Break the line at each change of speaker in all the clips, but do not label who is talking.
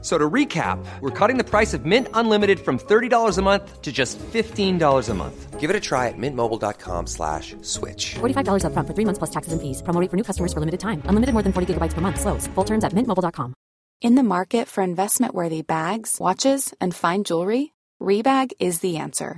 So to recap, we're cutting the price of Mint Unlimited from $30 a month to just $15 a month.
Give it a try at mintmobile.com slash switch.
$45 upfront for three months plus taxes and fees. Promo rate for new customers for limited time. Unlimited more than 40 gigabytes per month. Slows. Full terms at mintmobile.com.
In the market for investment-worthy bags, watches, and fine jewelry, Rebag is the answer.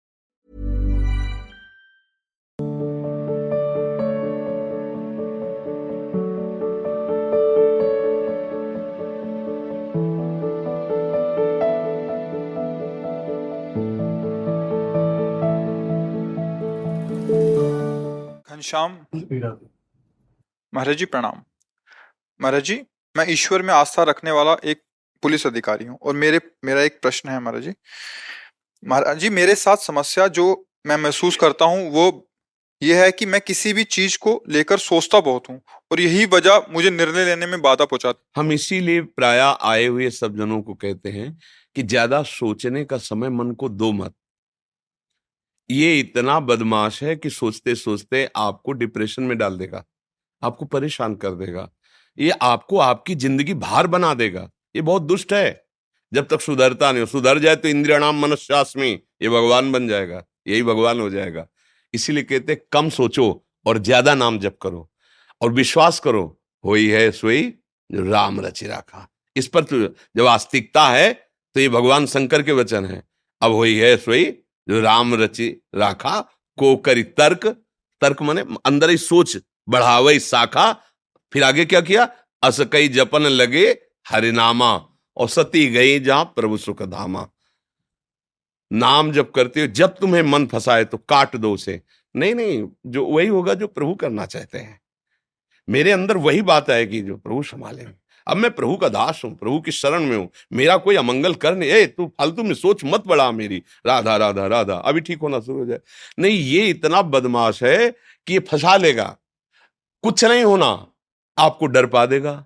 Ghanshyam महाराज जी प्रणाम। महाराज जी मैं ईश्वर में आस्था रखने वाला एक police अधिकारी हूँ और मेरे मेरा एक प्रश्न है महाराज जी। महाराज जी मेरे साथ समस्या जो मैं महसूस करता हूँ वो ये है कि मैं किसी भी चीज़ को लेकर सोचता बहुत हूँ और यही वजह मुझे निर्णय लेने में बाधा पहुंचाती
हम इसीलिए प्राय आए हुए सब जनों को कहते हैं कि ज़्यादा सोचने का समय मन को दो मत। ये इतना बदमाश है कि सोचते सोचते आपको डिप्रेशन में डाल देगा, आपको परेशान कर देगा। ये आपको आपकी ज़िंदगी भार बना देगा। ये बहुत दुष्ट है। जब तक सुधरता नहीं हो, सुधर जाए तो इंद्रिया नाम मनुष्यास्मी, ये भगवान बन जाएगा, यही भगवान हो जाएगा। इसीलिए कहते कम सोचो और ज़्यादा नाम जप करो और विश्वास करो हो ही है सोई राम रचि रखा। इस पर तो जब आस्तिकता है तो ये भगवान शंकर के वचन है। अब हो ही है सोई जो राम रचि राखा को करी तर्क। तर्क माने अंदर ही सोच, बढ़ावे शाखा फिर आगे क्या किया? असकई जपन लगे हरिनामा, और सती गई जहाँ प्रभु सुख धामा। नाम जब करते हो, जब तुम्हें मन फंसाए तो काट दो उसे। नहीं नहीं, जो वही होगा जो प्रभु करना चाहते हैं। मेरे अंदर वही बात आएगी जो प्रभु संभाले अब मैं प्रभु का दास हूँ, प्रभु की शरण में हूँ। मेरा कोई अमंगल कर नहीं। ए, तू फालतू में सोच मत बढ़ा मेरी। राधा राधा राधा, अभी ठीक होना शुरू हो जाए। नहीं, ये इतना बदमाश है कि ये फंसा लेगा। कुछ नहीं होना, आपको डर पा देगा।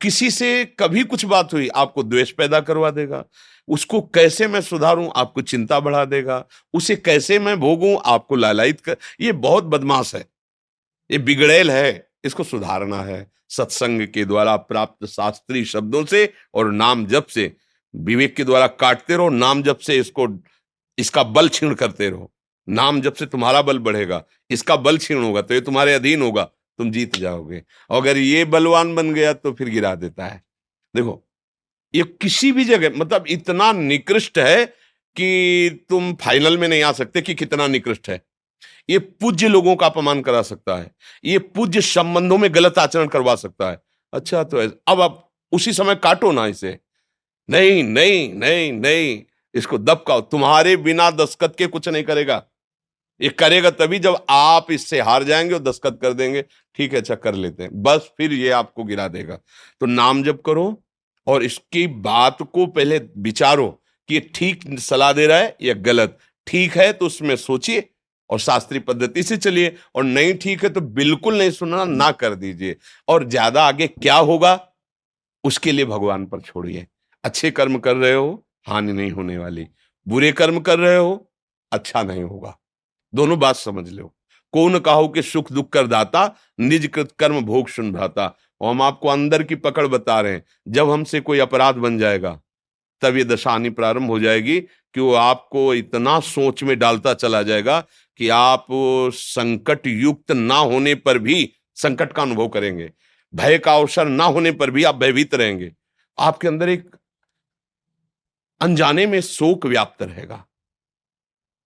किसी से कभी कुछ बात हुई, आपको द्वेष पैदा करवा देगा। उसको कैसे मैं सुधारूं, आपको चिंता बढ़ा देगा। उसे कैसे मैं भोगूं, आपको लालायित कर। ये बहुत बदमाश है। ये बिगड़ेल है। इसको सुधारना है। सत्संग के द्वारा प्राप्त शास्त्रीय शब्दों से और नाम जप से, विवेक के द्वारा काटते रहो, नाम जप से इसको, इसका बल छीण करते रहो। नाम जब से तुम्हारा बल बढ़ेगा, इसका बल छीण होगा तो ये तुम्हारे अधीन होगा, तुम जीत जाओगे। अगर ये बलवान बन गया तो फिर गिरा देता है। देखो, ये किसी भी जगह मतलब इतना निकृष्ट है कि तुम फाइनल में नहीं आ सकते कि कितना निकृष्ट है। ये पूज्य लोगों का अपमान करा सकता है, ये पूज्य संबंधों में गलत आचरण करवा सकता है। अच्छा तो अब अब उसी समय काटो ना इसे। नहीं नहीं नहीं नहीं, इसको दबकाओ। तुम्हारे बिना दस्खत के कुछ नहीं करेगा। ये करेगा तभी जब आप इससे हार जाएँगे और दस्खत कर देंगे। ठीक है अच्छा कर लेते हैं। बस फिर ये आपको गिरा देगा। तो नाम जब करो और इसकी बात को पहले विचारो कि ये ठीक सलाह दे रहा है या गलत। ठीक है तो उसमें सोचिए। और शास्त्रीय पद्धति से चलिए। और नहीं ठीक है तो बिल्कुल नहीं सुनना ना कर दीजिए। और ज़्यादा आगे क्या होगा? उसके लिए भगवान पर छोड़िए। अच्छे कर्म कर रहे हो, हानि नहीं होने वाली। बुरे कर्म कर रहे हो अच्छा नहीं होगा। दोनों बात समझ लो। कौन कहो कि सुख दुख कर दाता निज कृत कर्म भोग सुन भ्राता। और हम आपको अंदर की पकड़ बता रहे हैं। जब हमसे कोई अपराध बन जाएगा, तब ये दशानी प्रारंभ हो जाएगी कि वो आपको इतना सोच में डालता चला जाएगा कि आप संकट युक्त ना होने पर भी संकट का अनुभव करेंगे। भय का अवसर ना होने पर भी आप भयभीत रहेंगे। आपके अंदर एक अनजाने में शोक व्याप्त रहेगा।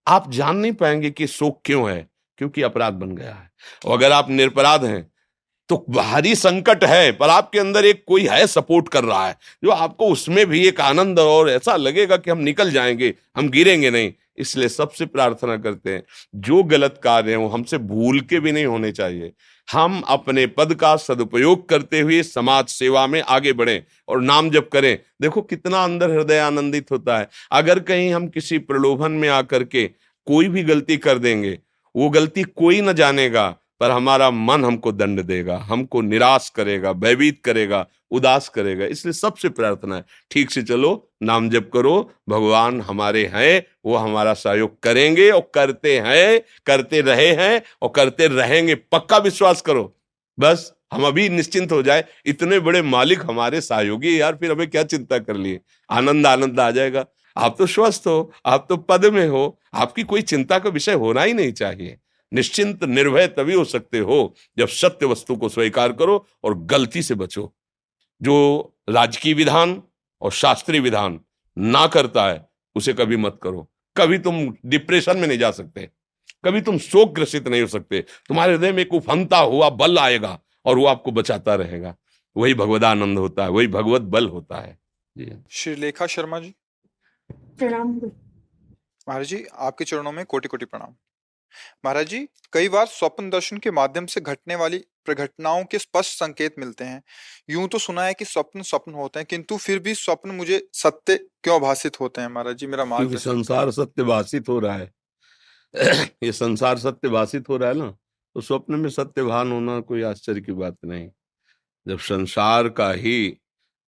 आप जान नहीं पाएँगे कि शोक क्यों है, क्योंकि अपराध बन गया है। और अगर आप निरपराध हैं तो भारी संकट है, पर आपके अंदर एक कोई है सपोर्ट कर रहा है, जो आपको उसमें भी एक आनंद और ऐसा लगेगा कि हम निकल जाएँगे, हम गिरेंगे नहीं। इसलिए सबसे प्रार्थना करते हैं, जो गलत कार्य है वो हमसे भूल के भी नहीं होने चाहिए। हम अपने पद का सदुपयोग करते हुए समाज सेवा में आगे बढ़ें और नाम जप करें। देखो कितना अंदर हृदय आनंदित होता है। अगर कहीं हम किसी प्रलोभन में आकर के कोई भी गलती कर देंगे, वो गलती कोई ना जानेगा। पर हमारा मन हमको दंड देगा, हमको निराश करेगा, भयभीत करेगा, उदास करेगा। इसलिए सबसे प्रार्थना है, ठीक से चलो, नाम जप करो, भगवान हमारे हैं, वो हमारा सहयोग करेंगे और करते हैं, करते रहे हैं और करते रहेंगे, पक्का विश्वास करो। बस हम अभी निश्चिंत हो जाए, इतने बड़े मालिक हमारे सहयोगी यार, फिर हमें क्या चिंता कर लिए आनंद आनंद आ जाएगा। आप तो स्वस्थ हो, आप तो पद में हो, आपकी कोई चिंता का विषय होना ही नहीं चाहिए। निश्चिंत निर्भय तभी हो सकते हो जब सत्य वस्तु को स्वीकार करो और गलती से बचो। जो राजकीय विधान और शास्त्रीय विधान ना करता है उसे कभी मत करो। कभी तुम डिप्रेशन में नहीं जा सकते। कभी तुम शोक ग्रसित नहीं हो सकते। तुम्हारे हृदय में एक उफनता हुआ बल आएगा और वो आपको बचाता रहेगा। वही भगवदानंद होता है वही भगवत बल होता है।
जी। श्रीलेखा शर्मा जी। प्रणाम। महाराज जी आपके चरणों में कोटि कोटि प्रणाम। महाराज जी कई बार स्वप्न दर्शन के माध्यम से घटने वाली प्रघटनाओं के स्पष्ट संकेत मिलते हैं। यूँ तो सुना है कि स्वप्न स्वप्न होते हैं किंतु फिर भी स्वप्न मुझे सत्य क्यों भाषित होते हैं महाराज जी मेरा
मार्ग संसार सत्य भाषित हो रहा है। ये संसार सत्य भाषित हो रहा है ना तो स्वप्न में सत्य भान होना कोई आश्चर्य की बात नहीं। जब संसार का ही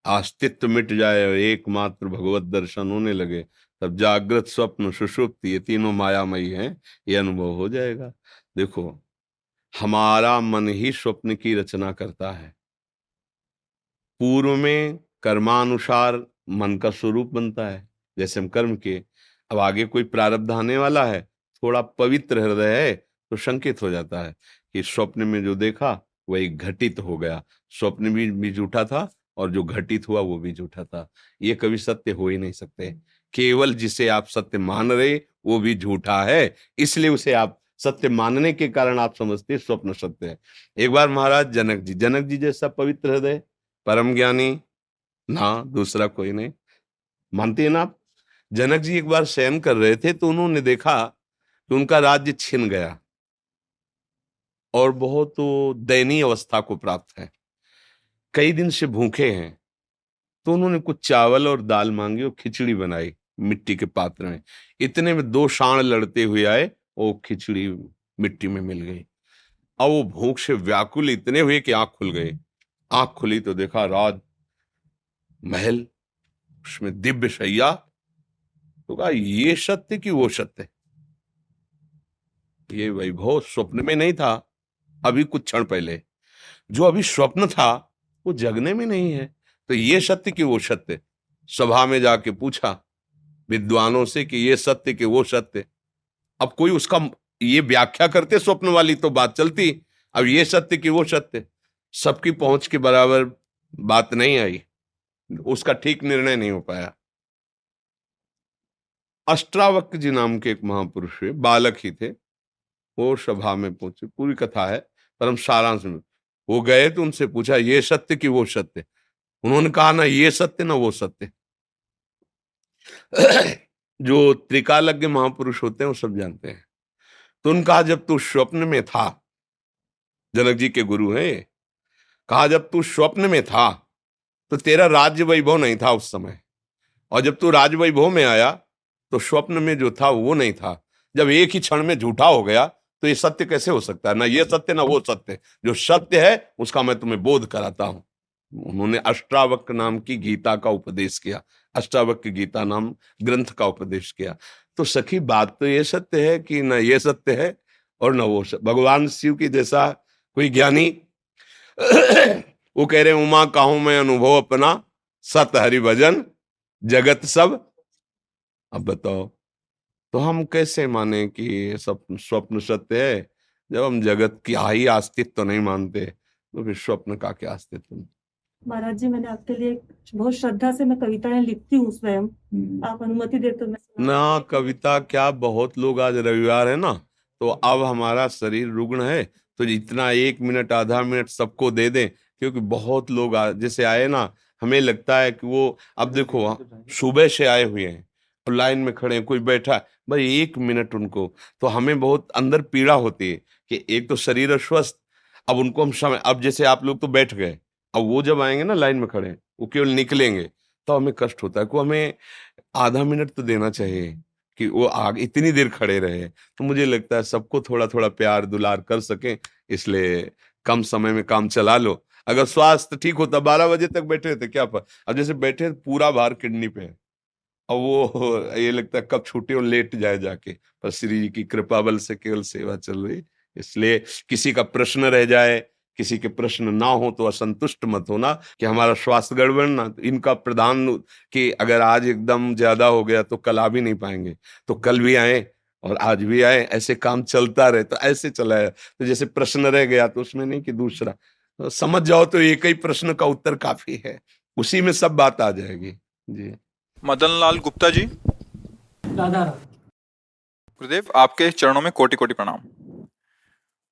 अस्तित्व मिट जाए और एकमात्र भगवत दर्शन होने लगे तब जागृत स्वप्न सुषुप्त ये तीनों मायामयी हैं ये अनुभव हो जाएगा। देखो हमारा मन ही स्वप्न की रचना करता है। पूर्व में कर्मानुसार मन का स्वरूप बनता है। जैसे हम कर्म के अब आगे कोई प्रारब्ध आने वाला है थोड़ा पवित्र हृदय है तो संकेत हो जाता है कि स्वप्न में जो देखा वही घटित हो गया। स्वप्न भी, झूठा था और जो घटित हुआ वो भी झूठा था। ये कभी सत्य हो ही नहीं सकते। केवल जिसे आप सत्य मान रहे, वो भी झूठा है। इसलिए उसे आप सत्य मानने के कारण आप समझते स्वप्न सत्य है। एक बार महाराज, जनक जी जनक जी जैसा पवित्र हृदय, परम ज्ञानी, ना, दूसरा कोई नहीं। मानते हैं ना आप? जनक जी एक बार शयन कर रहे थे तो उन्होंने देखा कि उनका राज्य छिन गया और बहुत दयनीय अवस्था को प्राप्त है। कई दिन से भूखे हैं। तो उन्होंने कुछ चावल और दाल मांगी और खिचड़ी बनाई, मिट्टी के पात्र में इतने में दो शाण लड़ते हुए आए वो खिचड़ी मिट्टी में मिल गई। अब वो भूख से व्याकुल इतने हुए कि आँख खुल गए आँख खुली तो देखा राज महल, उसमें दिव्य शैया। तो कहा, ये सत्य कि वो सत्य? ये वैभव स्वप्न में नहीं था, अभी कुछ क्षण पहले। जो अभी स्वप्न था, वो जगने में नहीं है। तो ये सत्य कि वो सत्य? सभा में जाके पूछा, विद्वानों से कि ये सत्य कि वो सत्य? अब कोई उसका ये व्याख्या करते स्वप्न वाली तो बात चलती, अब ये सत्य कि वो सत्य? सबकी पहुँच के बराबर बात नहीं आई। उसका ठीक निर्णय नहीं हो पाया। अष्टावक जी नाम के एक महापुरुष हुए, बालक ही थे। वो सभा में पहुँचे, पूरी कथा है, परम सारांश में। वो गए तो उनसे पूछा, ये सत्य कि वो सत्य? उन्होंने कहा, ना, ये सत्य, ना वो सत्य। जो त्रिकालज्ञ महापुरुष होते हैं, वो सब जानते हैं। तो उनका जब तू स्वप्न में था, जनक जी के गुरु हैं, कहा, जब तू स्वप्न में था तो तेरा राज्य वैभव नहीं था उस समय। और जब तू राज वैभव में आया तो स्वप्न में जो था, वो नहीं था। जब एक ही क्षण में झूठा हो गया तो ये सत्य कैसे हो सकता है? ना, ये सत्य, ना वो सत्य। जो सत्य है, उसका मैं तुम्हें बोध कराता हूँ। उन्होंने अष्टावक नाम की गीता का उपदेश किया, अष्टावक गीता नाम ग्रंथ का उपदेश किया। तो सखी, बात तो ये सत्य है कि न ये सत्य है और न वो सत्य। भगवान शिव की जैसा कोई ज्ञानी वो कह रहे उमा कहूँ मैं अनुभव अपना, सत हरि भजन, जगत सब। अब बताओ तो हम कैसे माने कि स्वप्न स्वप्न सत्य है? जब हम जगत की आई अस्तित्व तो नहीं मानते तो फिर स्वप्न का क्या अस्तित्व
महाराज जी मैंने आपके लिए बहुत श्रद्धा से मैं कविताएँ लिखती हूँ स्वयं। आप अनुमति दे तो मैं
ना कविता क्या बहुत लोग आज रविवार है ना तो अब हमारा शरीर रुग्ण है तो इतना एक मिनट आधा मिनट सबको दे दें क्योंकि बहुत लोग आ, जैसे आए ना हमें लगता है कि वो अब देखो सुबह से आए हुए हैं और लाइन में खड़े हैं कोई बैठा है भाई एक मिनट उनको तो हमें बहुत अंदर पीड़ा होती है कि एक तो शरीर अस्वस्थ अब उनको हम समय अब जैसे आप लोग तो बैठ गए अब वो जब आएँगे ना लाइन में खड़े वो केवल निकलेंगे तो हमें कष्ट होता है। को हमें आधा मिनट तो देना चाहिए कि वो आग इतनी देर खड़े रहे। तो मुझे लगता है सबको थोड़ा थोड़ा प्यार दुलार कर सके, इसलिए कम समय में काम चला लो। अगर स्वास्थ्य ठीक होता बारह बजे तक बैठे थे क्या पर अब जैसे बैठे पूरा भार किडनी पे है। अब वो ये लगता है कब छूटे और लेट जाए जाके। पर श्री जी की कृपा बल से केवल सेवा चल रही इसलिए किसी का प्रश्न रह जाए किसी के प्रश्न ना हो तो असंतुष्ट मत होना कि हमारा स्वास्थ्य गड़बड़ ना तो इनका प्रधान कि अगर आज एकदम ज़्यादा हो गया तो कल आ भी नहीं पाएँगे। तो कल भी आए और आज भी आए ऐसे काम चलता रहे तो ऐसे चलाया तो जैसे प्रश्न रह गया तो उसमें नहीं कि दूसरा। तो समझ जाओ तो एक ही प्रश्न का उत्तर काफ़ी है। उसी में सब बात आ जाएगी। जी।
मदन लाल गुप्ता जी। गुरुदेव आपके चरणों में कोटि कोटि प्रणाम।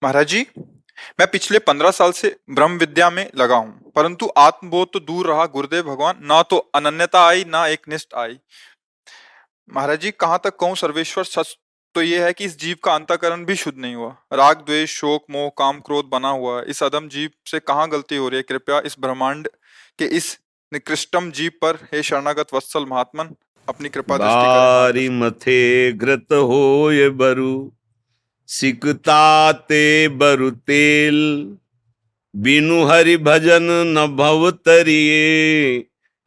महाराज जी मैं पिछले पंद्रह साल से ब्रह्म विद्या में लगा हूँ, परंतु आत्मबोध तो दूर रहा गुरुदेव भगवान। ना तो अनन्यता आई, ना एक निष्ठ आई। महाराज जी, कहाँ तक कहूँ सर्वेश्वर, सच तो यह है कि इस जीव का अंतकरण भी शुद्ध नहीं हुआ। राग, द्वेष, शोक, मोह, काम, क्रोध बना हुआ इस अदम जीव से कहा गलती हो रही है? कृपया इस ब्रह्मांड के इस निकृष्टम जीव पर, हे शरणागत वत्सल महात्मन, अपनी कृपा
दृष्टि मथे ग्रत हो ये बरु। सिकता ते बरु तेल, बिनु हरि भजन न भव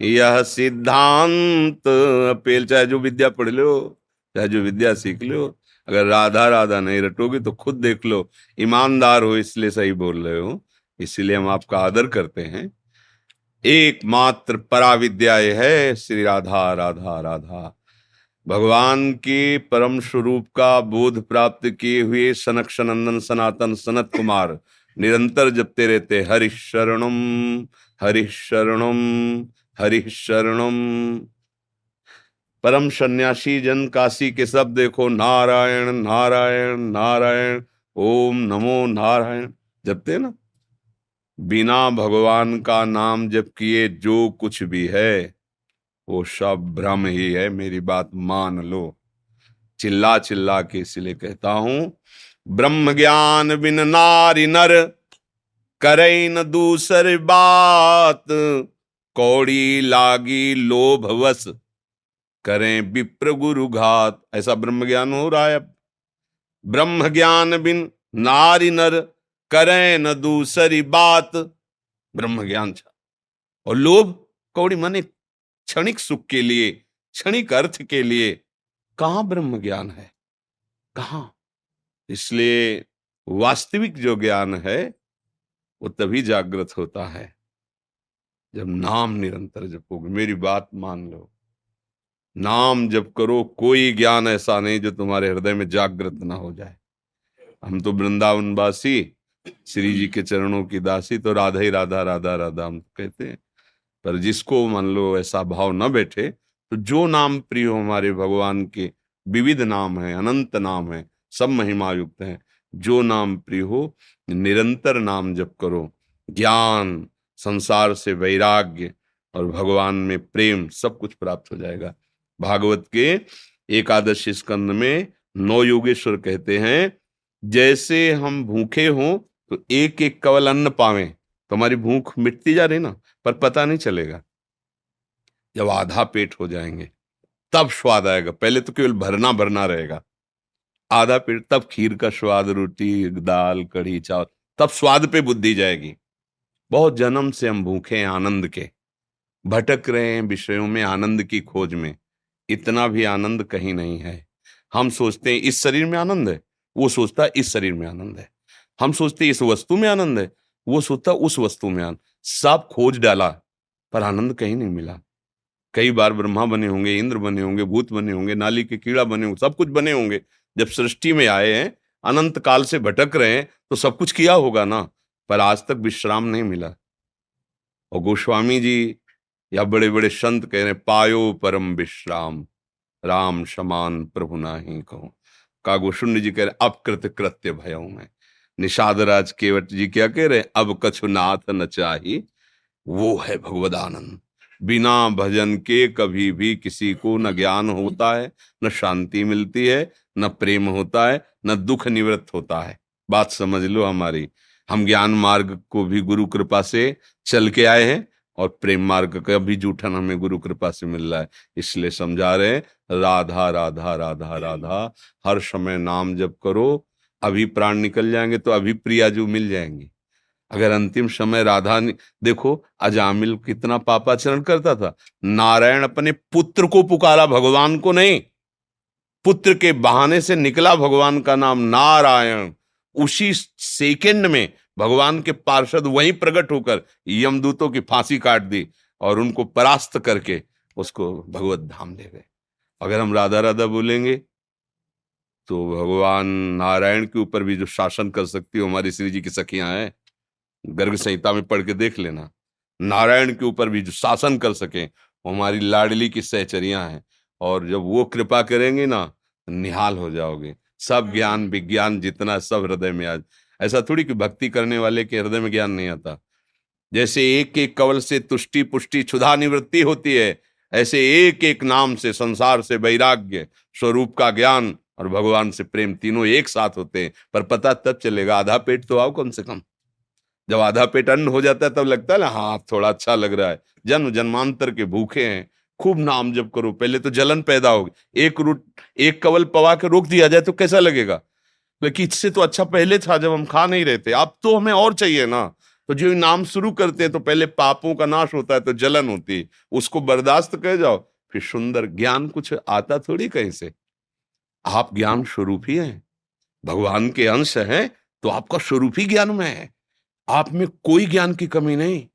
यह सिद्धांत अपेल, चाहे जो विद्या पढ़ लो, चाहे जो विद्या सीख लो, अगर राधा राधा नहीं रटोगे तो खुद देख लो, ईमानदार हो इसलिए सही बोल रहे हो, इसीलिए हम आपका आदर करते हैं। एकमात्र पराविद्या है श्री राधा राधा राधा। भगवान के परम स्वरूप का बोध प्राप्त किए हुए सनक सनंदन सनातन सनत कुमार, निरंतर जपते रहते, हरिशरणम हरिशरणम हरिशरणम। परम सन्यासी जन काशी के सब देखो, नारायण नारायण नारायण, ओम नमो नारायण। जपते ना? बिना भगवान का नाम जप किए जो कुछ भी है। वो सब भ्रम ही है, मेरी बात मान लो। चिल्ला चिल्ला के इसलिए कहता हूँ, ब्रह्म ज्ञान बिन नारी नर, करे न दूसर बात। कौड़ी लागी लोभ वस करें विप्र गुरु घात। ऐसा ब्रह्म ज्ञान हो रहा है अब। ब्रह्म ज्ञान बिन नारी नर, करें न दूसरी बात। ब्रह्म ज्ञान छा। और लोभ, कौड़ी माने क्षणिक सुख के लिए, क्षणिक अर्थ के लिए कहा ब्रह्म ज्ञान है? कहा? इसलिए वास्तविक जो ज्ञान है, वो तभी जागृत होता है जब नाम निरंतर जपोगे। मेरी बात मान लो। नाम जब करो, कोई ज्ञान ऐसा नहीं जो तुम्हारे हृदय में जागृत ना हो जाए। हम तो वृंदावनवासी श्री जी के चरणों की दासी तो राधा ही राधा राधा राधा हम कहते हैं। पर जिसको मान लो ऐसा भाव न बैठे तो जो नाम प्रिय हो हमारे भगवान के, विविध नाम है, अनंत नाम है, सब महिमा युक्त है। जो नाम प्रिय हो, निरंतर नाम जप करो। ज्ञान, संसार से वैराग्य और भगवान में प्रेम, सब कुछ प्राप्त हो जाएगा। भागवत के एकादश स्कंद में नौ योगेश्वर कहते हैं, जैसे हम भूखे हों तो एक एक कवल अन्न पावे। तो हमारी भूख मिटती जा रही ना, पर पता नहीं चलेगा। जब आधा पेट हो जाएँगे, तब स्वाद आएगा। पहले तो केवल भरना भरना रहेगा। आधा पेट, तब खीर का स्वाद, रोटी, दाल, कढ़ी, चावल, तब स्वाद पे बुद्धि जाएगी। बहुत जन्म से हम भूखे हैं आनंद के। भटक रहे हैं विषयों में आनंद की खोज में। इतना भी आनंद कहीं नहीं है। हम सोचते हैं, इस शरीर में आनंद है? वो सोचता है, इस शरीर में आनंद है। हम सोचते हैं, इस वस्तु में आनंद है? वो सोचता उस वस्तु में आनंद सब खोज डाला, पर आनंद कहीं नहीं मिला। कई बार ब्रह्मा बने होंगे, इंद्र बने होंगे, भूत बने होंगे, नाली के कीड़ा बने होंगे सब कुछ बने होंगे। जब सृष्टि में आए हैं, अनंत काल से भटक रहे हैं तो सब कुछ किया होगा ना? पर आज तक विश्राम नहीं मिला। और गोस्वामी जी या बड़े बड़े संत कह रहे पायो परम विश्राम, राम समान प्रभु ना ही कहो। कागो शून्य जी कह रहे अपकृत कृत्य भयो में। निषाद राज केवट जी क्या कह रहे हैं? अब कछु नाथ न चाही, वो है भगवदानंद बिना भजन के कभी भी किसी को न ज्ञान होता है, न शांति मिलती है, न प्रेम होता है, न दुख निवृत्त होता है। बात समझ लो हमारी। हम ज्ञान मार्ग को भी गुरु कृपा से चल के आए हैं और प्रेम मार्ग का भी जूठन हमें गुरु कृपा से मिल रहा है। इसलिए समझा रहे हैं, राधा राधा राधा राधा, हर समय नाम जप करो अभी प्राण निकल जाएँगे तो अभी प्रियाजू मिल जाएँगे। अगर अंतिम समय राधा देखो अजामिल कितना पापाचरण करता था। नारायण अपने पुत्र को पुकारा, भगवान को नहीं। पुत्र के बहाने से निकला भगवान का नाम नारायण। उसी सेकेंड में भगवान के पार्षद वहीं प्रकट होकर यमदूतों की फांसी काट दी और उनको परास्त करके उसको भगवत धाम ले गए। अगर हम राधा राधा बोलेंगे तो भगवान नारायण के ऊपर भी जो शासन कर सकती हो, हमारी श्री जी की सखियाँ हैं, गर्ग संहिता में पढ़ के देख लेना। नारायण के ऊपर भी जो शासन कर सके हमारी लाडली की सहचरियाँ हैं, और जब वो कृपा करेंगे ना, निहाल हो जाओगे। सब ज्ञान, विज्ञान जितना सब हृदय में आज। ऐसा थोड़ी कि भक्ति करने वाले के हृदय में ज्ञान नहीं आता। जैसे एक एक कवल से तुष्टि पुष्टि क्षुधा निवृत्ति होती है, ऐसे एक एक नाम से संसार से वैराग्य, स्वरूप का ज्ञान और भगवान से प्रेम तीनों एक साथ होते हैं। पर पता तब चलेगा, आधा पेट तो आओ कम से कम। जब आधा पेट अन्न हो जाता है, तब लगता है ना हाँ थोड़ा अच्छा लग रहा है। जन्म जन्मांतर के भूखे हैं। खूब नाम जब करो। पहले तो जलन पैदा होगी। एक रूट, एक कवल पवा के रोक दिया जाए तो कैसा लगेगा? लेकिन इससे तो अच्छा पहले था जब हम खा नहीं रहते। अब तो हमें और चाहिए ना। तो जो नाम शुरू करते हैं तो पहले पापों का नाश होता है तो जलन होती है। उसको बर्दाश्त कर जाओ। फिर सुंदर ज्ञान कुछ आता थोड़ी कहीं से। आप ज्ञान स्वरूप ही। हैं भगवान के अंश हैं तो आपका स्वरूप ही ज्ञान में है। आप में कोई ज्ञान की कमी नहीं।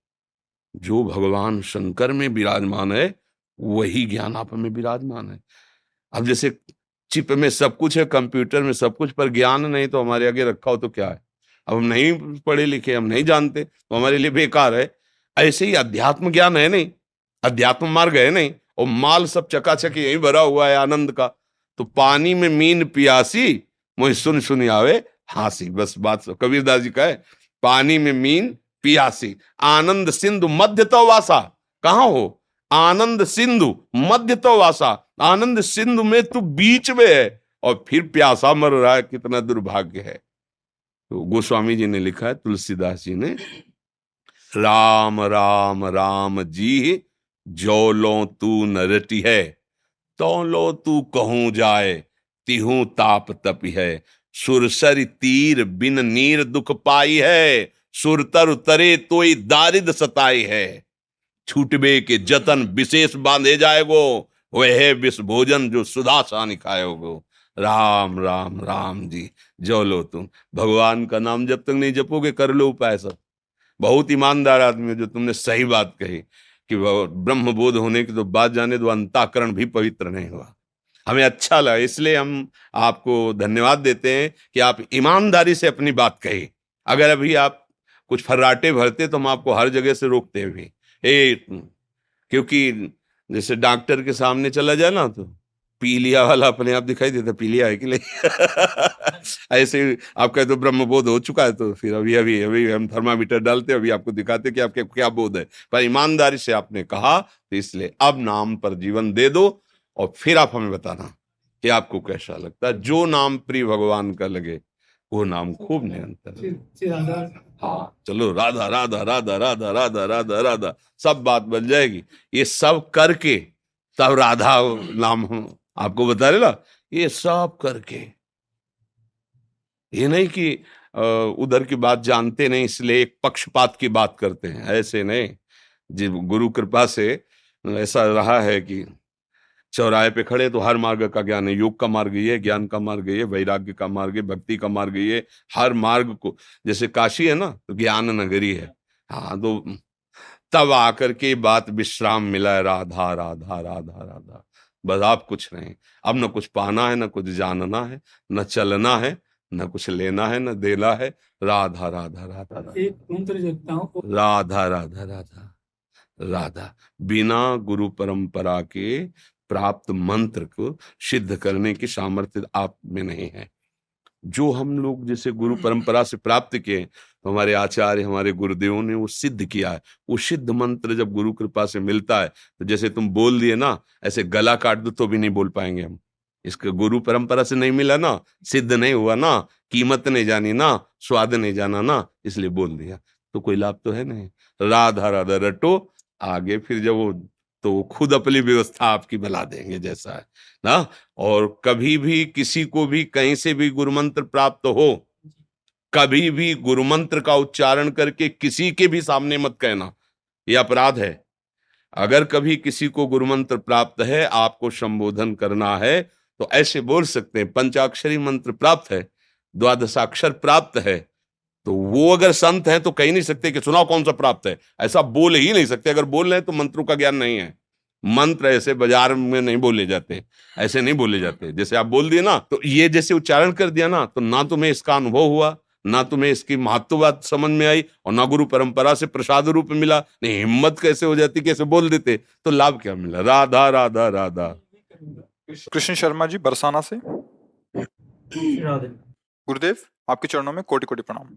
जो भगवान शंकर में विराजमान है, वही ज्ञान आप में विराजमान है। अब जैसे चिप में सब कुछ है, कंप्यूटर में सब कुछ, पर ज्ञान नहीं तो हमारे आगे रखा हो तो क्या है? अब हम नहीं पढ़े लिखे, हम नहीं जानते तो हमारे लिए बेकार है। ऐसे ही अध्यात्म ज्ञान है नहीं। अध्यात्म मार्ग है नहीं, और माल सब चकाचक यही भरा हुआ है आनंद का। तो पानी में मीन पियासी, मुझे सुन सुन आवे, हासी, बस बात कबीरदास जी कहे, पानी में मीन पियासी। आनंद सिंधु मध्य तो वासा। कहा हो? आनंद सिंधु मध्य तो वासा। आनंद सिंधु में तू बीच में है, और फिर प्यासा मर रहा है, कितना दुर्भाग्य है। तो गोस्वामी जी ने लिखा है, तुलसीदास जी ने, राम राम राम जी जो लो तू नरटी है। तो लो तू कहूँ जाए, तिहू ताप तपी है। सुरसर तीर बिन नीर दुख पाई है। सुरतर उतरे तो दारिद सताई है। छूटबे के जतन विशेष बांधे जाएगो वह विष भोजन जो सुधा सानी खाएगो राम राम राम जी, जो लो तुम। भगवान का नाम जब तक नहीं जपोगे, कर लो उपाय सब। बहुत ईमानदार आदमी हो जो तुमने सही बात कही। कि ब्रह्म बोध होने के तो बाद जाने दो, अंताकरण भी पवित्र नहीं हुआ। हमें अच्छा लगा, इसलिए हम आपको धन्यवाद देते हैं कि आप ईमानदारी से अपनी बात कही। अगर अभी आप कुछ फर्राटे भरते तो हम आपको हर जगह से रोकते भी। ए, क्योंकि जैसे डॉक्टर के सामने चला जाए ना तो पीलिया वाला अपने आप दिखाई देता पीलिया है कि नहीं? ऐसे आप कहे तो ब्रह्म बोध हो चुका है तो फिर अभी अभी अभी हम थर्मामीटर डालते अभी आपको दिखाते कि आपके क्या बोध है। पर ईमानदारी से आपने कहा तो इसलिए अब नाम पर जीवन दे दो और फिर आप हमें बताना कि आपको कैसा लगता है। जो नाम प्रिय भगवान का लगे वो नाम खूब निरंतर हाँ। चलो राधा राधा राधा राधा राधा राधा राधा सब बात बन जाएगी। ये सब करके तब राधा नाम आपको बता रहे ये सब करके। ये नहीं कि उधर की बात जानते नहीं, इसलिए एक पक्षपात की बात करते हैं। ऐसे नहीं। जी गुरु कृपा से ऐसा रहा है कि चौराहे पे खड़े तो हर मार्ग का ज्ञान है। योग का मार्ग ये ज्ञान का मार्ग ये वैराग्य का मार्ग है, भक्ति का मार्ग ये हर मार्ग को, जैसे काशी है ना तो ज्ञान नगरी है। हाँ तो तब आकर के बात विश्राम मिला है। राधा राधा राधा राधा। बस आप कुछ नहीं। अब न कुछ पाना है न कुछ जानना है न चलना है न कुछ लेना है न देना है। राधा राधा राधा राधा।
एक मंत्र जपता हूँ
राधा राधा राधा राधा। बिना गुरु परंपरा के प्राप्त मंत्र को सिद्ध करने की सामर्थ्य आप में नहीं है। जो हम लोग जैसे गुरु परंपरा से प्राप्त किए हमारे आचार्य, हमारे गुरुदेवों ने वो सिद्ध किया है। वो सिद्ध मंत्र जब गुरु कृपा से मिलता है तो जैसे तुम बोल दिए ना, ऐसे गला काट दो तो भी नहीं बोल पाएँगे हम। इसके गुरु परंपरा से नहीं मिला ना, सिद्ध नहीं हुआ ना, कीमत नहीं जानी ना, स्वाद नहीं जाना ना, इसलिए बोल दिया। तो कोई लाभ तो है नहीं। राधा राधा रटो, आगे फिर जब वो तो वो खुद अपनी व्यवस्था आपकी बना देंगे जैसा है, ना? और कभी भी किसी को भी कहीं से भी गुरु मंत्र प्राप्त हो कभी भी गुरु मंत्र का उच्चारण करके किसी के भी सामने मत कहना। यह अपराध है। अगर कभी किसी को गुरु मंत्र प्राप्त है, आपको संबोधन करना है तो ऐसे बोल सकते हैं, पंचाक्षरी मंत्र प्राप्त है, द्वादशाक्षर प्राप्त है तो वो अगर संत है तो कह नहीं सकते कि सुनाओ कौन सा प्राप्त है। ऐसा बोल ही नहीं सकते। अगर बोल रहे हैं तो मंत्रों का ज्ञान नहीं है। मंत्र ऐसे बाज़ार में नहीं बोले जाते, ऐसे नहीं बोले जाते। जैसे आप बोल दिए ना तो ये जैसे उच्चारण कर दिया ना तो ना तुम्हें इसका अनुभव हुआ। ना तुम्हें इसकी महत्व बात समझ में आई और ना गुरु परंपरा से प्रसाद रूप मिला नहीं हिम्मत कैसे हो जाती कैसे बोल देते तो लाभ क्या मिला? राधा राधा राधा।
कृष्ण शर्मा जी बरसाना से। गुरुदेव आपके चरणों में कोटि कोटि प्रणाम।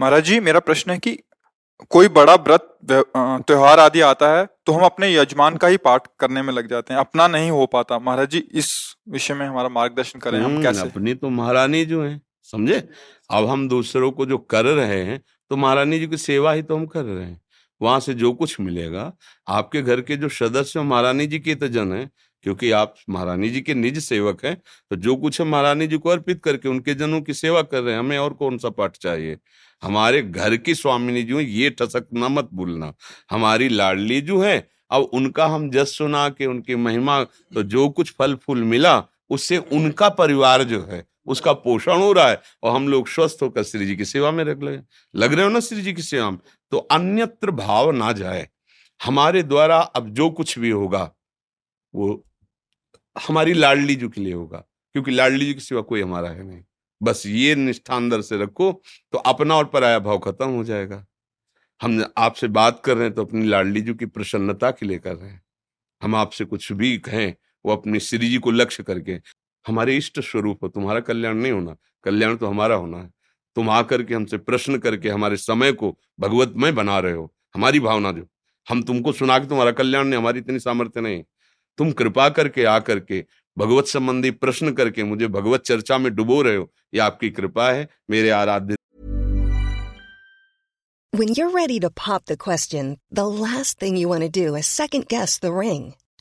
महाराज जी मेरा प्रश्न है कि कोई बड़ा व्रत त्योहार आदि आता है तो हम अपने यजमान का ही पाठ करने में लग जाते हैं। अपना नहीं हो पाता। महाराज जी इस विषय में हमारा मार्गदर्शन करें हम
हम्म,
कैसे?
अपनी तो महारानी जो है। समझे? अब हम दूसरों को जो कर रहे हैं तो महारानी जी की सेवा ही तो हम कर रहे हैं। वहाँ से जो कुछ मिलेगा आपके घर के जो सदस्य महारानी जी के तो जन है क्योंकि आप महारानी जी के निज सेवक हैं तो जो कुछ हम महारानी जी को अर्पित करके उनके जनों की सेवा कर रहे हैं। हमें और कौन सा पाठ चाहिए? हमारे घर की स्वामिनी जो ये टसकना मत भूलना। हमारी लाडली जो है अब उनका हम जस सुना के उनकी महिमा तो जो कुछ फल फूल मिला उससे उनका परिवार जो है उसका पोषण हो रहा है और हम लोग स्वस्थ होकर श्री जी की सेवा में लग लगे। लग रहे हो ना श्री जी की सेवा में? तो अन्यत्र भाव ना जाए। हमारे द्वारा अब जो कुछ भी होगा, वो हमारी लाडली जी के लिए होगा, क्योंकि लाडली जी की सिवा कोई हमारा है नहीं। बस ये निष्ठा अंदर से रखो तो अपना और पराया भाव खत्म हो जाएगा। हम आपसे बात कर रहे हैं तो अपनी लाडली जी की प्रसन्नता के लिए कर रहे हैं। हम आपसे कुछ भी कहें, वो अपनी श्री जी को लक्ष्य करके हमारे इष्ट स्वरूप हो तुम्हारा कल्याण नहीं होना कल्याण तो हमारा होना है। तुम आकर के हमसे प्रश्न करके हमारे समय को भगवतमय बना रहे हो हमारी भावना जो हम तुमको सुना के तुम्हारा कल्याण नहीं हमारी इतनी सामर्थ्य नहीं तुम कृपा करके आकर के भगवत संबंधी प्रश्न करके मुझे भगवत चर्चा में डुबो रहे हो ये आपकी कृपा है मेरे आराध्य।
When you're ready to pop the question, the last thing you want to do is second guess the ring.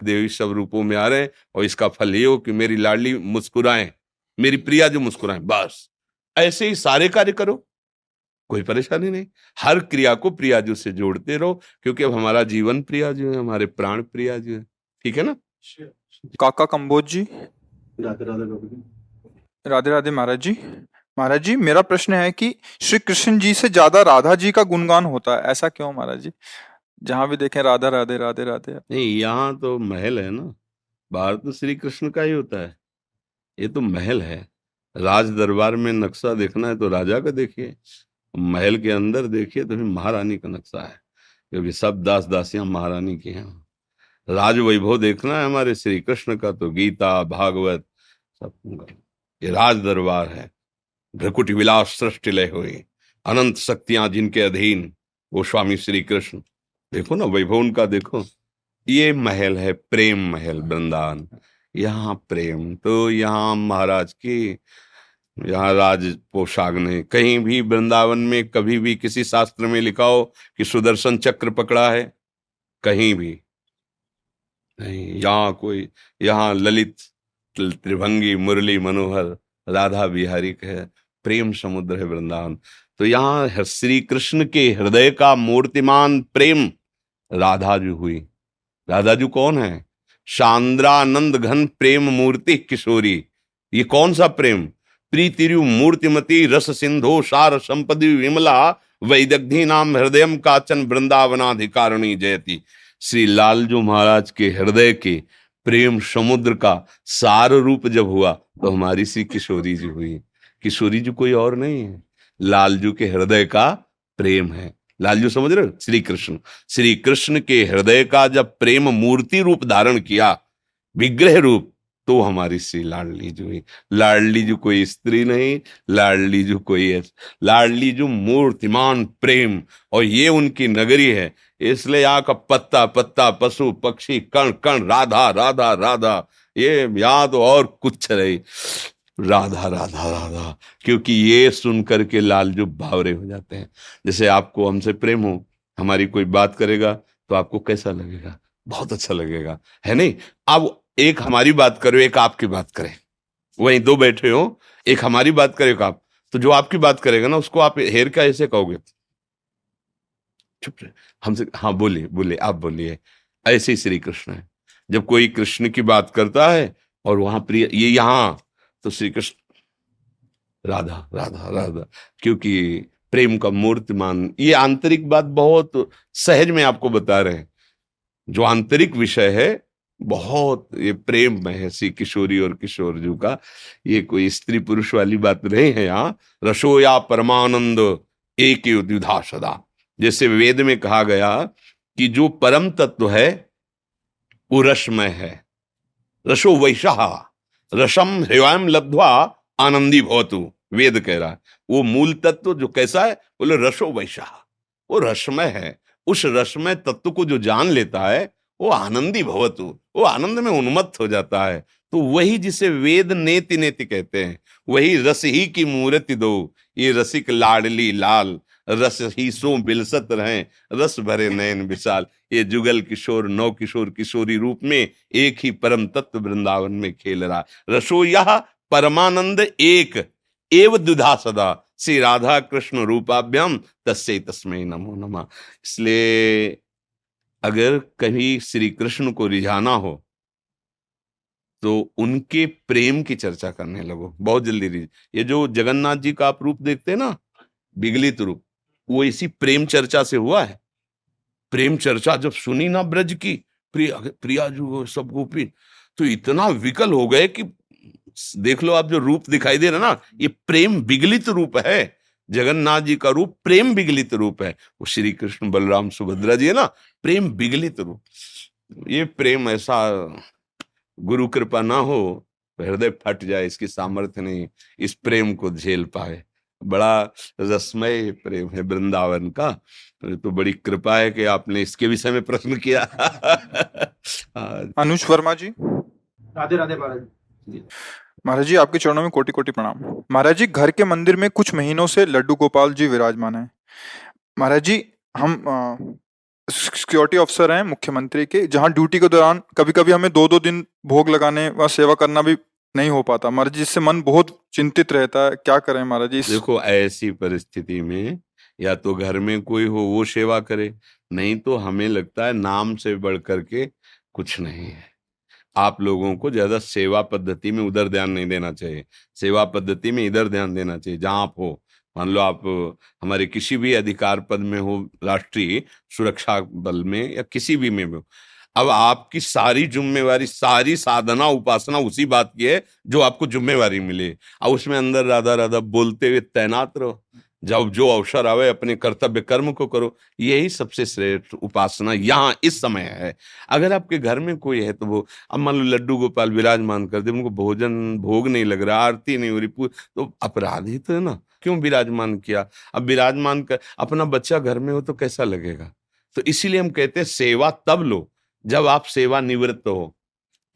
देवी सब रूपों में आ रहे हैं और इसका फल ये हो कि मेरी लाडली मुस्कुराएँ मेरी प्रिया जो मुस्कुराएँ बस। ऐसे ही सारे कार्य करो। कोई परेशानी नहीं। हर क्रिया को प्रियाजू से जोड़ते रहो क्योंकि अब हमारा जीवन प्रियाजू है हमारे प्राण प्रियाजू है। ठीक है ना?
काका कंबोज जी। राधे राधे राधे राधे महाराज जी। महाराज जी मेरा प्रश्न है कि श्री कृष्ण जी से ज़्यादा राधा जी का गुणगान होता है ऐसा क्यों महाराज जी? जहाँ भी देखें, राधा, राधे राधे राधे।
नहीं, यहाँ तो महल है ना। बाहर तो श्री कृष्ण का ही होता है। ये तो महल है। राज दरबार में नक्शा देखना है तो राजा का देखिए। महल के अंदर देखिए तो फिर महारानी का नक्शा है। क्योंकि सब दास दासियाँ महारानी की हैं। राज वैभव देखना है हमारे श्री कृष्ण का तो गीता, भागवत, सब ये राज दरबार है। भ्रकुट विलास सृष्टि लय हुई। अनंत शक्तियाँ जिनके अधीन वो स्वामी श्री कृष्ण। देखो ना वैभव उनका देखो। ये महल है, प्रेम महल, वृंदावन। यहाँ प्रेम तो यहाँ महाराज की, यहाँ राज पोशाक नहीं। कहीं भी वृंदावन में कभी भी किसी शास्त्र में लिखा हो कि सुदर्शन चक्र पकड़ा है, कहीं भी नहीं। यहाँ कोई, यहाँ ललित, त्रिभंगी, मुरली, मनोहर, राधा बिहारी है प्रेम समुद्र है वृंदावन। तो यहाँ श्री कृष्ण के हृदय का मूर्तिमान प्रेम राधा जी हुई। राधा जी कौन है? शांद्रानंद घन प्रेम मूर्ति किशोरी। ये कौन सा प्रेम? प्रीतिरु मूर्तिमती रस सिंधो सार संपदि विमला वैदग्धि नाम हृदय काचन वृंदावनाधिकारिणी जयती। श्री लालजू महाराज के हृदय के प्रेम समुद्र का सार रूप जब हुआ तो हमारी श्री किशोरी जी हुई। किशोरी जी कोई और नहीं है। लालजू के हृदय का प्रेम है। लालजू समझ रहे श्री कृष्ण। श्री कृष्ण के हृदय का जब प्रेम मूर्ति रूप धारण किया, विग्रह रूप तो हमारी श्री लाडली जो हुई। लाडली जो कोई स्त्री नहीं लाडली जो कोई लाडली जो मूर्तिमान प्रेम, और ये उनकी नगरी है। इसलिए यहाँ का पत्ता पत्ता, पशु, पक्षी, कण कण, राधा राधा राधा, ये तो और कुछ रही राधा राधा राधा, क्योंकि ये सुन करके लाल जो भावरे हो जाते हैं। जैसे आपको हमसे प्रेम हो, हमारी कोई बात करेगा तो आपको कैसा लगेगा? बहुत अच्छा लगेगा। है नहीं? अब एक हमारी बात करो, एक आपकी बात करें। वहीं दो बैठे हो, एक हमारी बात करे आप। तो जो आपकी बात करेगा ना, उसको आप हेर क्या ऐसे कहोगे? चुप हमसे हाँ बोलिए बोलिए, आप बोलिए। ऐसे ही श्री कृष्ण है। जब कोई कृष्ण की बात करता है, और वहाँ प्रिय, ये यहाँ तो श्री कृष्ण राधा राधा राधा, क्योंकि प्रेम का मूर्तिमान, ये आंतरिक बात बहुत सहज में आपको बता रहे हैं। जो आंतरिक विषय है, बहुत ये प्रेम में है सी किशोरी और किशोर जी का। ये कोई स्त्री पुरुष वाली बात नहीं है यहाँ। रसोया परमानंद एक युद्धा सदा जैसे वेद में कहा गया कि जो परम तत्व है, वो रसमय है। रसो वैशाह। रसम हृवयम लब्धवा आनंदी भवतु, वेद कह रहा है। वो मूल तत्व जो कैसा है, बोले रसो वैशाह वो रसमय है। उस रसमय तत्व को जो जान लेता है, वो आनंदी भवतु। वो आनंद में उन्मत्त हो जाता है। तो वही जिसे वेद नेति नेति कहते हैं, वही रस ही की मूर्ति दो। ये रसिक लाडली लाल रस ही सो बिलसत रहे, रस भरे नयन विशाल। ये जुगल किशोर, नौ किशोर, किशोरी रूप में एक ही परम तत्व वृंदावन में खेल रहा। रसो यह परमानंद एक, एव दुधा सदा। श्री राधा कृष्ण रूपाभ्यम, तस्य तस्मय नमो नमा। इसलिए अगर कहीं श्री कृष्ण को रिझाना हो तो उनके प्रेम की चर्चा करने लगो। बहुत जल्दी रिझ, ये जो जगन्नाथ जी का आप रूप देखते हैं ना, बिगलित रूप वो इसी प्रेम चर्चा से हुआ है। प्रेम चर्चा जब सुनी ना ब्रज की, प्रिया प्रिया जो सब गोपी तो इतना विकल हो गए कि देख लो आप जो रूप दिखाई दे रहा ना, ये प्रेम विगलित रूप है। जगन्नाथ जी का रूप प्रेम विगलित रूप है। वो श्री कृष्ण बलराम सुभद्रा जी है ना, प्रेम विगलित रूप। ये प्रेम ऐसा गुरु कृपा ना हो, हृदय फट जाए, इसकी सामर्थ्य नहीं, इस प्रेम को झेल पाए। बड़ा रसमय प्रेम है वृंदावन का। तो बड़ी कृपा है कि आपने इसके विषय में प्रश्न किया।
अनुज वर्मा जी। राधे राधे महाराज महाराज जी आपके चरणों में कोटि कोटि प्रणाम। महाराज जी घर के मंदिर में कुछ महीनों से लड्डू गोपाल जी विराजमान है। महाराज जी हम सिक्योरिटी ऑफिसर हैं मुख्यमंत्री के जहाँ ड्यूटी के दौरान कभी कभी हमें दो दो दिन भोग लगाने व सेवा करना भी नहीं हो पाता। महाराज जी, इससे मन बहुत चिंतित रहता है। क्या करें महाराज जी?
देखो, ऐसी परिस्थिति में या तो घर में कोई हो, वो सेवा करे, नहीं तो हमें लगता है नाम से बढ़ करके कुछ नहीं है। आप लोगों को ज़्यादा सेवा पद्धति में उधर ध्यान नहीं देना चाहिए। सेवा पद्धति में इधर ध्यान देना चाहिए, जहाँ आप हो। मान लो आप, हमारे किसी भी अधिकार पद में हो, राष्ट्रीय सुरक्षा बल में या किसी भी में हो। अब आपकी सारी जुम्मेवारी, सारी साधना, उपासना उसी बात की है, जो आपको जुम्मेवारी मिले। अब उसमें अंदर राधा राधा बोलते हुए तैनात रहो। जब जो अवसर आवे, अपने कर्तव्य कर्म को करो। यही सबसे श्रेष्ठ उपासना यहाँ इस समय है। अगर आपके घर में कोई है तो वो, अब मान लो लड्डू गोपाल विराजमान कर दे, उनको भोजन, भोग नहीं लग रहा, आरती नहीं हो रही तो अपराध ही तो है ना? क्यों विराजमान किया? अब विराजमान कर, अपना बच्चा घर में हो तो कैसा लगेगा? तो इसीलिए हम कहते हैं सेवा तब लो। जब आप सेवा निवृत्त हो,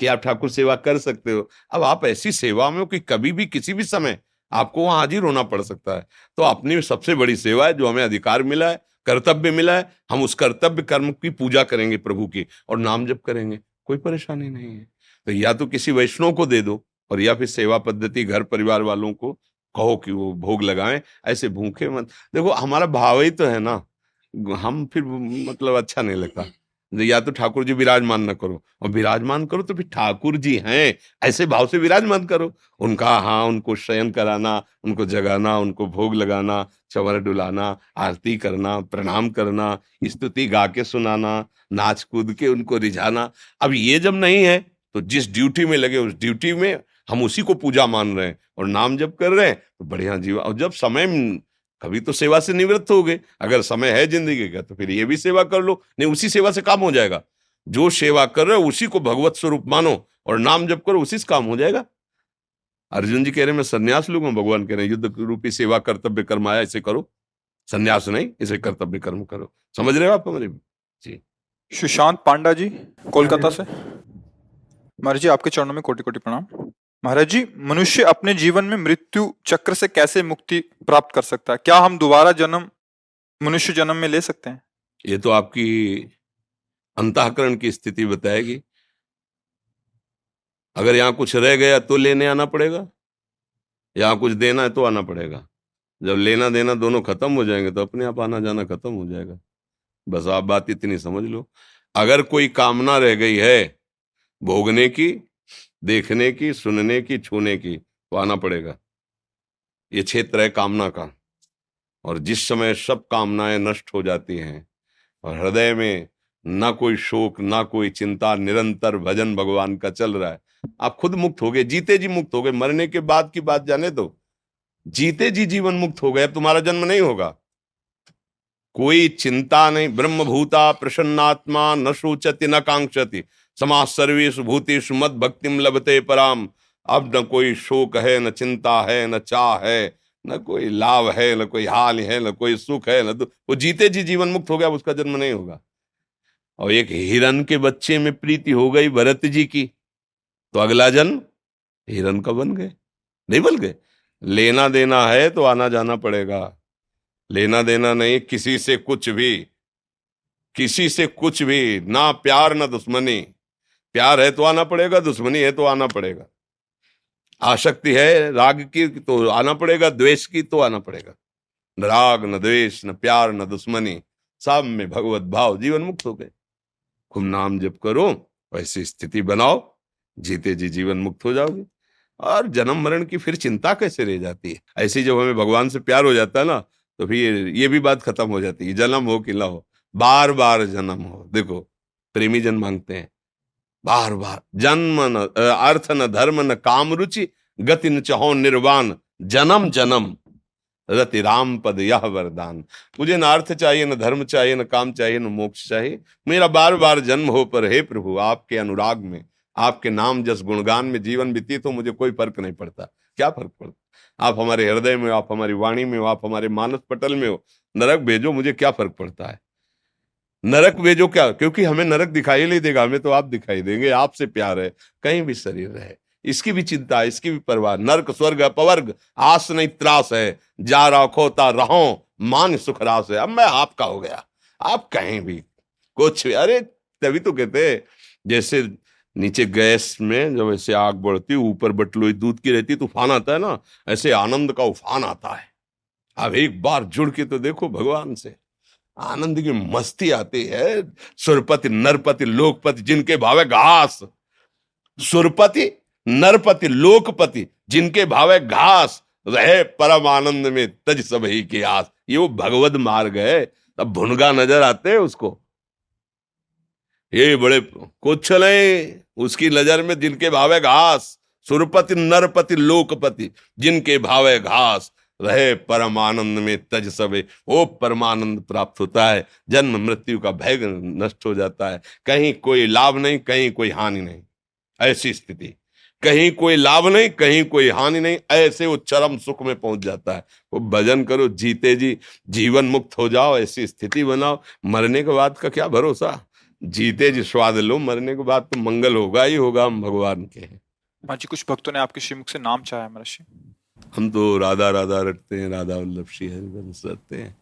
कि आप ठाकुर सेवा कर सकते हो, अब आप ऐसी सेवा में हो कि कभी भी, किसी भी समय आपको वहाँ हाजिर होना पड़ सकता है। तो अपनी सबसे बड़ी सेवा है जो हमें अधिकार मिला है, कर्तव्य मिला है, हम उस कर्तव्य कर्म की पूजा करेंगे प्रभु की और नाम जप करेंगे, कोई परेशानी नहीं है। तो या तो किसी वैष्णव को दे दो और या फिर सेवा पद्धति घर परिवार वालों को कहो कि वो भोग लगाएँ, ऐसे भूखे मत। देखो, हमारा भाव ही तो है ना, हम फिर मतलब अच्छा नहीं लगता। या तो ठाकुर जी विराजमान न करो। और विराजमान करो तो फिर ठाकुर जी हैं, ऐसे भाव से विराजमान करो। उनका हाँ उनको शयन कराना, उनको जगाना, उनको भोग लगाना, चवर डुलाना, आरती करना, प्रणाम करना, स्तुति गा के सुनाना, नाच कूद के उनको रिझाना। अब ये जब नहीं है तो जिस ड्यूटी में लगे, उस ड्यूटी में हम उसी को पूजा मान रहे हैं। और नाम जब कर रहे हैं तो बढ़िया जीवा। और जब समय कभी तो सेवा से निवृत्त हो गए। अगर समय है ज़िंदगी का तो फिर ये भी सेवा कर लो। नहीं, उसी सेवा से काम हो जाएगा। जो सेवा कर रहे हो, उसी को भगवत स्वरूप मानो और नाम जब करो, उसी से काम हो जाएगा। अर्जुन जी कह रहे मैं संन्यास लूँगा भगवान कह रहे युद्ध रूपी सेवा, कर्तव्य कर्म आया, इसे करो। संन्यास नहीं, इसे कर्तव्य कर्म करो। समझ रहे हो आप हमारे जी।
सुशांत पांडा जी, कोलकाता से। महाराज जी आपके चरणों में कोटि कोटि प्रणाम। महाराज जी, मनुष्य अपने जीवन में मृत्यु चक्र से कैसे मुक्ति प्राप्त कर सकता है? क्या हम दोबारा जन्म, मनुष्य जन्म में ले सकते हैं?
ये तो आपकी अंतकरण की स्थिति बताएगी। अगर यहाँ कुछ रह गया तो लेने आना पड़ेगा। यहाँ कुछ देना है तो आना पड़ेगा। जब लेना देना दोनों खत्म हो जाएँगे तो अपने आप आना जाना खत्म हो जाएगा। बस आप बात इतनी समझ लो। अगर कोई कामना रह गई है भोगने की देखने की, सुनने की, छूने की तो आना पड़ेगा। ये क्षेत्र है कामना का। और जिस समय सब कामनाएँ नष्ट हो जाती हैं, और हृदय में ना कोई शोक, ना कोई चिंता, निरंतर भजन भगवान का चल रहा है, आप खुद मुक्त हो गए, जीते जी मुक्त हो गए। मरने के बाद की बात जाने दो। जीते जी जीवन मुक्त हो गए, अब तुम्हारा जन्म नहीं होगा। कोई चिंता नहीं। ब्रह्म भूता प्रसन्नात्मा न सोचती न कांक्षति। समाज सर्वेश भूतेश मत भक्तिम लभते पराम। अब न कोई शोक है, न चिंता है, न चाह है, न कोई लाभ है, न कोई हाल है, न कोई सुख है, न वो जीते जी, जीवन मुक्त हो गया उसका जन्म नहीं होगा। और एक हिरन के बच्चे में प्रीति हो गई भरत जी की तो अगला जन्म हिरन का बन गए। नहीं बन गए? लेना देना है तो आना जाना पड़ेगा। लेना देना नहीं, किसी से कुछ भी, किसी से कुछ भी, ना प्यार, ना दुश्मनी। प्यार है तो आना पड़ेगा, दुश्मनी है तो आना पड़ेगा। आसक्ति है, राग की तो आना पड़ेगा, द्वेष की तो आना पड़ेगा। न राग, न द्वेष, न प्यार, न दुश्मनी, सब में भगवत भाव जीवन मुक्त हो गए। खूब नाम जप करो, वैसी स्थिति बनाओ, जीते जी जीवन मुक्त हो जाओगे। और जन्म मरण की फिर चिंता कैसे रह जाती है? ऐसी जब हमें भगवान से प्यार हो जाता है ना तो फिर ये भी बात खत्म हो जाती है जन्म हो कि ना हो। बार बार जन्म हो। देखो, प्रेमी जन मांगते हैं। बार बार, जन्म न अर्थ न, धर्म न, काम रुचि, गति न, चहो निर्वाण, जन्म जन्म। रति राम पद यह वरदान। मुझे न अर्थ चाहिए, न धर्म चाहिए, न काम चाहिए, न मोक्ष चाहिए। मेरा बार बार जन्म हो पर, हे प्रभु, आपके अनुराग में, आपके नाम जस गुणगान में जीवन व्यतीत हो, मुझे कोई फ़र्क नहीं पड़ता। क्या फ़र्क पड़ता? आप हमारे हृदय में हो, आप हमारी वाणी में हो, आप हमारे मानस पटल में हो, नरक भेजो, मुझे क्या फ़र्क पड़ता है? नरक वे जो क्या? क्योंकि हमें नरक दिखाई नहीं देगा, हमें तो आप दिखाई देंगे, आपसे प्यार है, कहीं भी शरीर रहे। इसकी भी चिंता, इसकी भी परवाह, नरक, स्वर्ग, अपवर्ग, आस नहीं, त्रास है। जा रखोता रहो, मान सुख रास है। अब मैं आपका हो गया। आप कहीं भी, कुछ भी। अरे, तभी तो कहते जैसे नीचे गैस में जब ऐसे आग बढ़ती, ऊपर बटलोई दूध की रहती, तूफ़ान आता है ना, ऐसे आनंद का उफान आता है। अब एक बार जुड़ के तो देखो भगवान से। आनंद की मस्ती आती है, सुरपति, नरपति, लोकपति, जिनके भावे घास। सुरपति, नरपति, लोकपति, जिनके भावे घास। रहे परम आनंद में तज सब ही की आस। ये वो भगवत मार्ग है। तब भुनगा नज़र आते हैं उसको। ये बड़े कुछ नहीं उसकी नज़र में जिनके भावे घास। सुरपति, नरपति, लोकपति, जिनके भावे घास। रहे परम आनंद में तज सबे वो परमानंद प्राप्त होता है, जन्म मृत्यु का भय नष्ट हो जाता है। कहीं कोई लाभ नहीं, कहीं कोई हानि नहीं। ऐसी स्थिति। कहीं कोई लाभ नहीं, कहीं कोई हानि नहीं, ऐसे वो चरम सुख में पहुँच जाता है। वो भजन करो, जीते जी, जीवन मुक्त हो जाओ, ऐसी स्थिति बनाओ। मरने के बाद का क्या भरोसा? जीते जी, स्वाद लो, मरने के बाद तो मंगल होगा ही होगा, हम भगवान के हैं।
हाँ जी, कुछ भक्तों ने आपके श्रीमुख से नाम चाहा महर्षि।
हम तो राधा राधा रटते हैं, राधा वल्लभ श्री हरिवंश रटते हैं।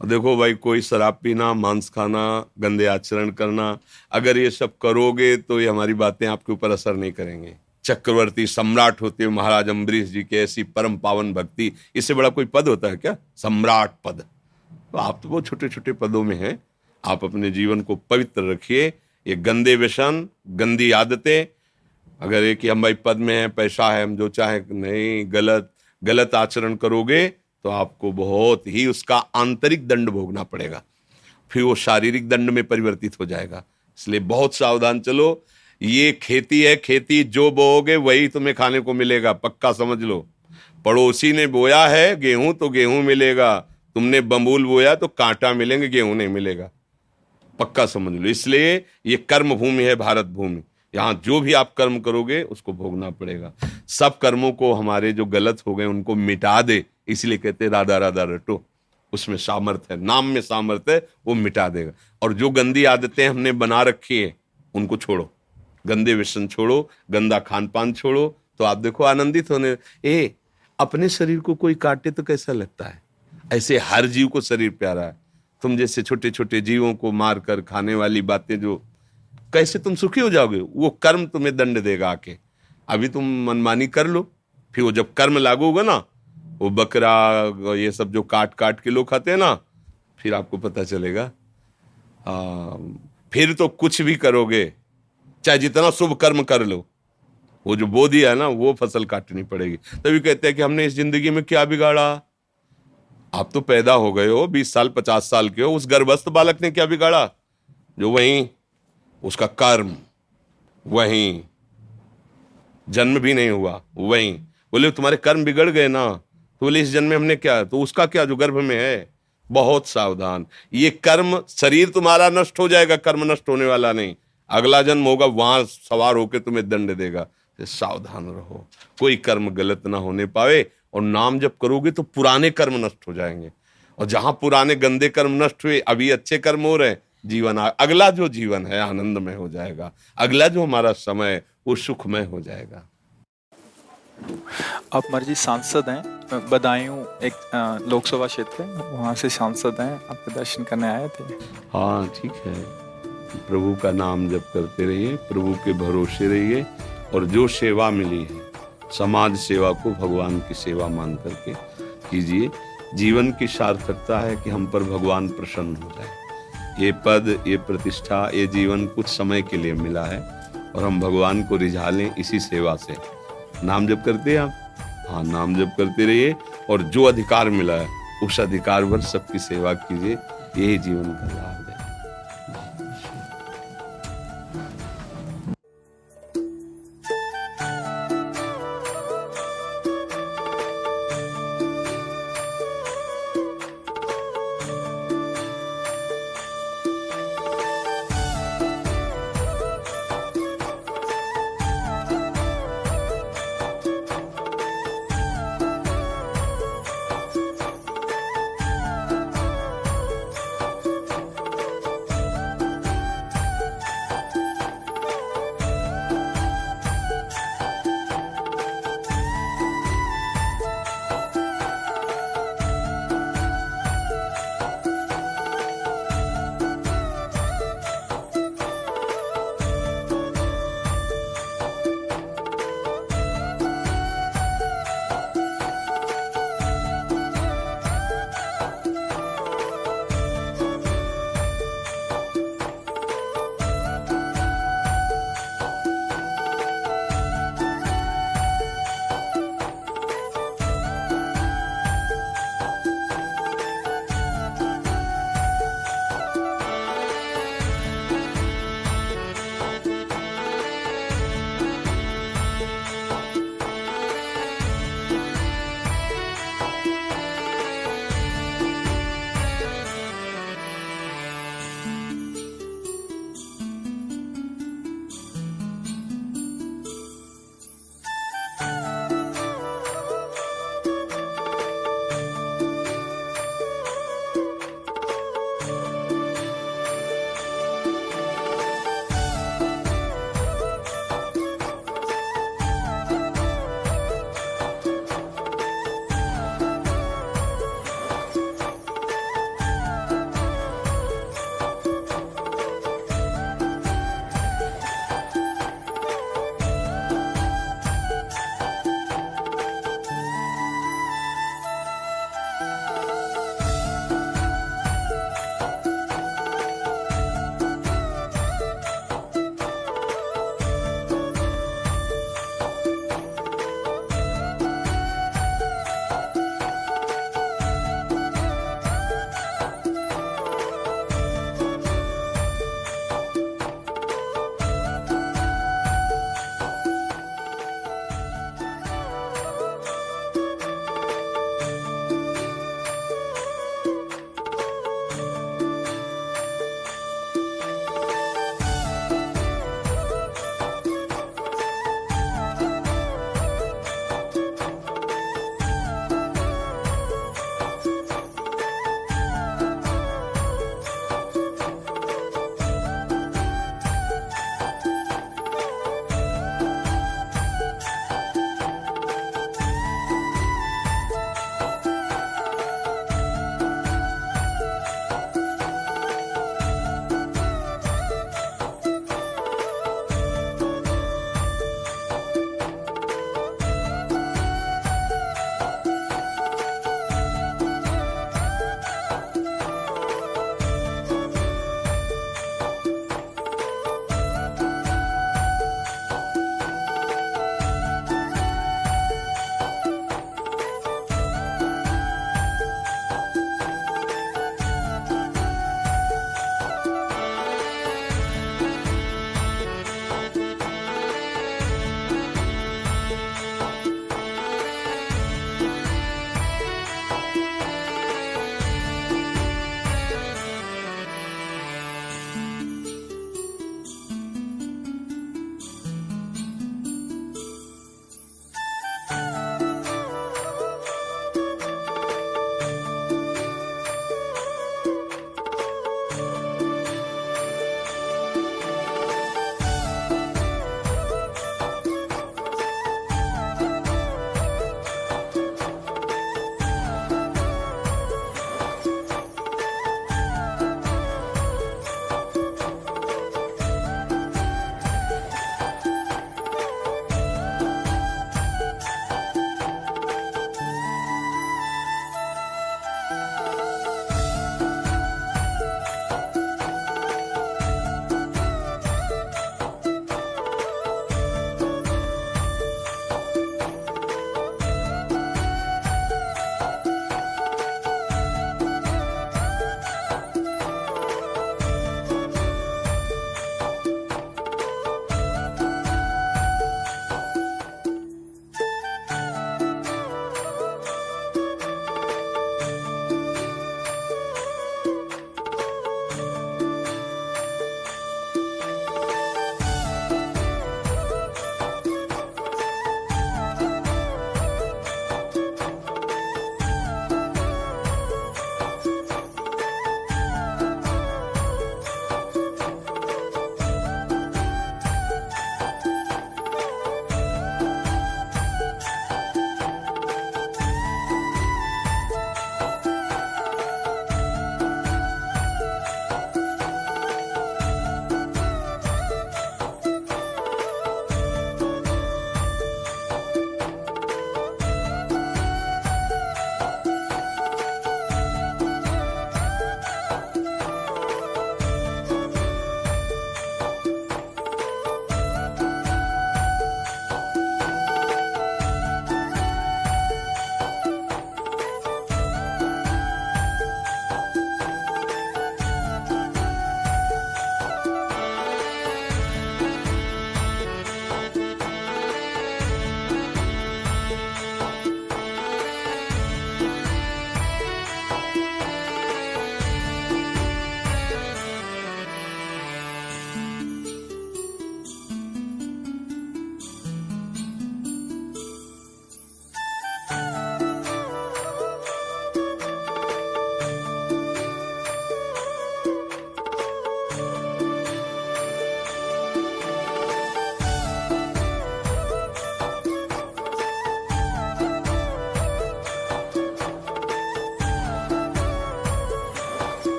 और देखो भाई, कोई शराब पीना, मांस खाना, गंदे आचरण करना, अगर ये सब करोगे तो ये हमारी बातें आपके ऊपर असर नहीं करेंगे। चक्रवर्ती सम्राट होते हुए महाराज अम्बरीश जी के ऐसी परम पावन भक्ति, इससे बड़ा कोई पद होता है क्या? सम्राट पद। तो आप तो बहुत छोटे छोटे पदों में हैं। आप अपने जीवन को पवित्र रखिए। ये गंदे व्यसन, गंदी आदतें, अगर एक हम भाई पद में है, पैसा है, हम जो चाहे, नहीं, गलत गलत आचरण करोगे तो आपको बहुत ही उसका आंतरिक दंड भोगना पड़ेगा। फिर वो शारीरिक दंड में परिवर्तित हो जाएगा। इसलिए बहुत सावधान चलो। ये खेती है, खेती जो बोओगे वही तुम्हें खाने को मिलेगा, पक्का समझ लो। पड़ोसी ने बोया है, गेहूँ तो गेहूँ मिलेगा। तुमने बम्बूल बोया तो कांटा मिलेंगे, गेहूँ नहीं मिलेगा। पक्का समझ लो। इसलिए ये कर्म भूमि है, भारत भूमि। यहाँ जो भी आप कर्म करोगे, उसको भोगना पड़ेगा। सब कर्मों को हमारे जो गलत हो गए, उनको मिटा दे। इसलिए कहते राधा राधा रटो। उसमें सामर्थ्य है, नाम में सामर्थ्य है, वो मिटा देगा। और जो गंदी आदतें हमने बना रखी है, उनको छोड़ो। गंदे व्यसन छोड़ो, गंदा खान पान छोड़ो तो आप देखो आनंदित होने। ए, अपने शरीर को कोई काटे तो कैसा लगता है? ऐसे हर जीव को शरीर प्यारा है। तुम जैसे छोटे छोटे जीवों को मार कर खाने वाली बातें जो कैसे तुम सुखी हो जाओगे? वो कर्म तुम्हें दंड देगा आके। अभी तुम मनमानी कर लो। फिर वो जब कर्म लागू होगा ना वो बकरा ये सब जो काट काट के लोग खाते हैं ना फिर आपको पता चलेगा। आ, फिर तो कुछ भी करोगे चाहे जितना शुभ कर्म कर लो वो जो बो दिया है ना वो फ़सल काटनी पड़ेगी। तभी कहते हैं कि हमने इस ज़िंदगी में क्या बिगाड़ा? आप तो पैदा हो गए हो बीस साल पचास साल के हो उस गर्भस्थ बालक ने क्या बिगाड़ा? जो वहीं उसका कर्म वहीं, जन्म भी नहीं हुआ, वहीं। बोले, तुम्हारे कर्म बिगड़ गए ना? तो बोले, इस जन्म में हमने क्या तो उसका क्या जो गर्भ में है? बहुत सावधान। ये कर्म, शरीर तुम्हारा नष्ट हो जाएगा, कर्म नष्ट होने वाला नहीं। अगला जन्म होगा, वहाँ सवार होकर तुम्हें दंड देगा। सावधान रहो। कोई कर्म गलत ना होने पावे, और नाम जब करोगे तो पुराने कर्म नष्ट हो जाएँगे। और जहाँ पुराने गंदे कर्म नष्ट हुए, अभी अच्छे कर्म हो रहे जीवन अगला जो जीवन है आनंदमय हो जाएगा। अगला जो हमारा समय वो सुखमय हो जाएगा।
आप मर्ज़ी सांसद हैं बदायूं एक लोकसभा क्षेत्र है वहाँ से सांसद हैं आपके दर्शन करने आए थे?
हाँ ठीक है। प्रभु का नाम जप करते रहिए प्रभु के भरोसे रहिए और जो सेवा मिली है समाज सेवा को भगवान की सेवा मान करके कीजिए। जीवन की सार्थकता है कि हम पर भगवान प्रसन्न हो जाए। ये पद, ये प्रतिष्ठा, ये जीवन कुछ समय के लिए मिला है और हम भगवान को रिझा लें इसी सेवा से। नाम जप करते हैं आप? हाँ नाम जप करते रहिए और जो अधिकार मिला है, उस अधिकार पर सबकी सेवा कीजिए। यही जीवन का लाभ।